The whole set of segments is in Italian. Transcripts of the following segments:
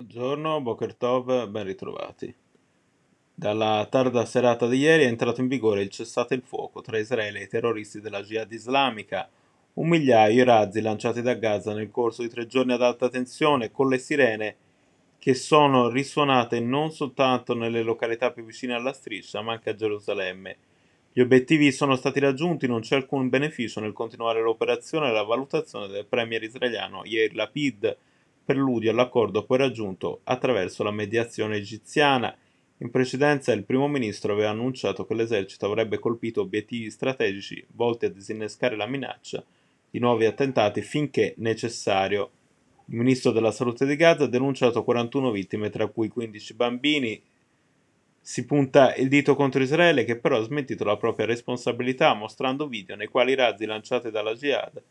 Buongiorno, Boker Tov, ben ritrovati. Dalla tarda serata di ieri è entrato in vigore il cessate il fuoco tra Israele e i terroristi della Jihad islamica. Un migliaio i razzi lanciati da Gaza nel corso di tre giorni ad alta tensione con le sirene che sono risuonate non soltanto nelle località più vicine alla striscia ma anche a Gerusalemme. Gli obiettivi sono stati raggiunti, non c'è alcun beneficio nel continuare l'operazione e la valutazione del premier israeliano Yair Lapid preludio all'accordo poi raggiunto attraverso la mediazione egiziana. In precedenza il primo ministro aveva annunciato che l'esercito avrebbe colpito obiettivi strategici volti a disinnescare la minaccia di nuovi attentati finché necessario. Il ministro della salute di Gaza ha denunciato 41 vittime, tra cui 15 bambini. Si punta il dito contro Israele, che però ha smentito la propria responsabilità, mostrando video nei quali i razzi lanciati dalla Jihad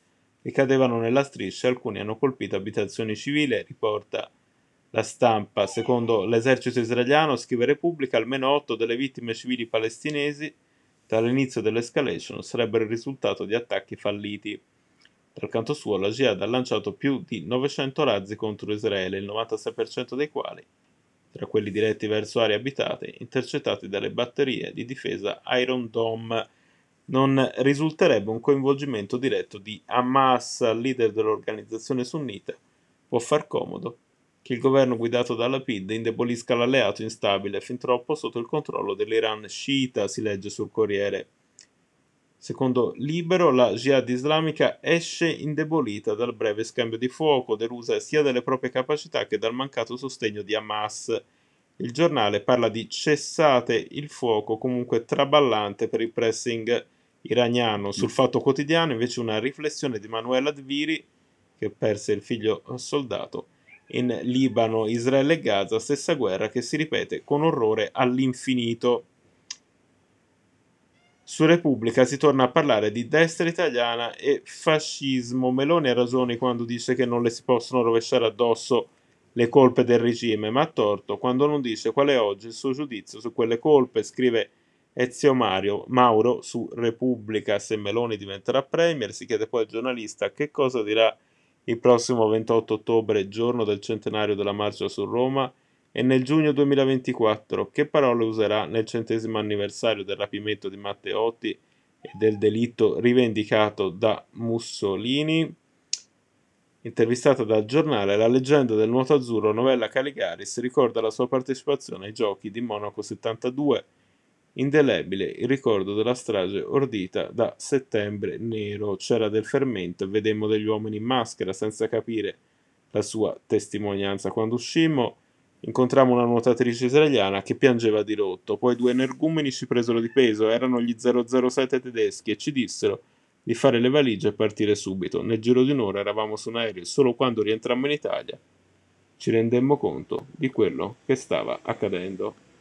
e cadevano nella striscia, alcuni hanno colpito abitazioni civili, riporta la stampa. Secondo l'esercito israeliano, scrive Repubblica, almeno otto delle vittime civili palestinesi dall'inizio dell'escalation sarebbero il risultato di attacchi falliti. Dal canto suo, la Jihad ha lanciato più di 900 razzi contro Israele, il 96% dei quali, tra quelli diretti verso aree abitate, intercettati dalle batterie di difesa Iron Dome non risulterebbe un coinvolgimento diretto di Hamas, leader dell'organizzazione sunnita, può far comodo che il governo guidato dalla PID indebolisca l'alleato instabile fin troppo sotto il controllo dell'Iran sciita, si legge sul Corriere. Secondo Libero, la Jihad islamica esce indebolita dal breve scambio di fuoco, delusa sia delle proprie capacità che dal mancato sostegno di Hamas. Il giornale parla di cessate il fuoco comunque traballante per il pressing iraniano sul Fatto Quotidiano invece una riflessione di Manuela Dviri che perse il figlio soldato in Libano, Israele e Gaza, stessa guerra che si ripete con orrore all'infinito. Su Repubblica si torna a parlare di destra italiana e fascismo. Meloni ha ragione quando dice che non le si possono rovesciare addosso le colpe del regime, ma ha torto quando non dice qual è oggi il suo giudizio su quelle colpe, scrive Ezio Mario, Mauro su Repubblica se Meloni diventerà premier, si chiede poi al giornalista che cosa dirà il prossimo 28 ottobre, giorno del centenario della marcia su Roma, e nel giugno 2024 che parole userà nel centesimo anniversario del rapimento di Matteotti e del delitto rivendicato da Mussolini. Intervistata dal giornale, la leggenda del nuoto azzurro Novella Caligaris ricorda la sua partecipazione ai giochi di Monaco 72 indelebile il ricordo della strage ordita da Settembre Nero. C'era del fermento e vedemmo degli uomini in maschera senza capire la sua testimonianza. Quando uscimmo incontrammo una nuotatrice israeliana che piangeva di rotto, poi due energumeni ci presero di peso, erano gli 007 tedeschi e ci dissero di fare le valigie e partire subito. Nel giro di un'ora eravamo su un aereo e solo quando rientrammo in Italia ci rendemmo conto di quello che stava accadendo.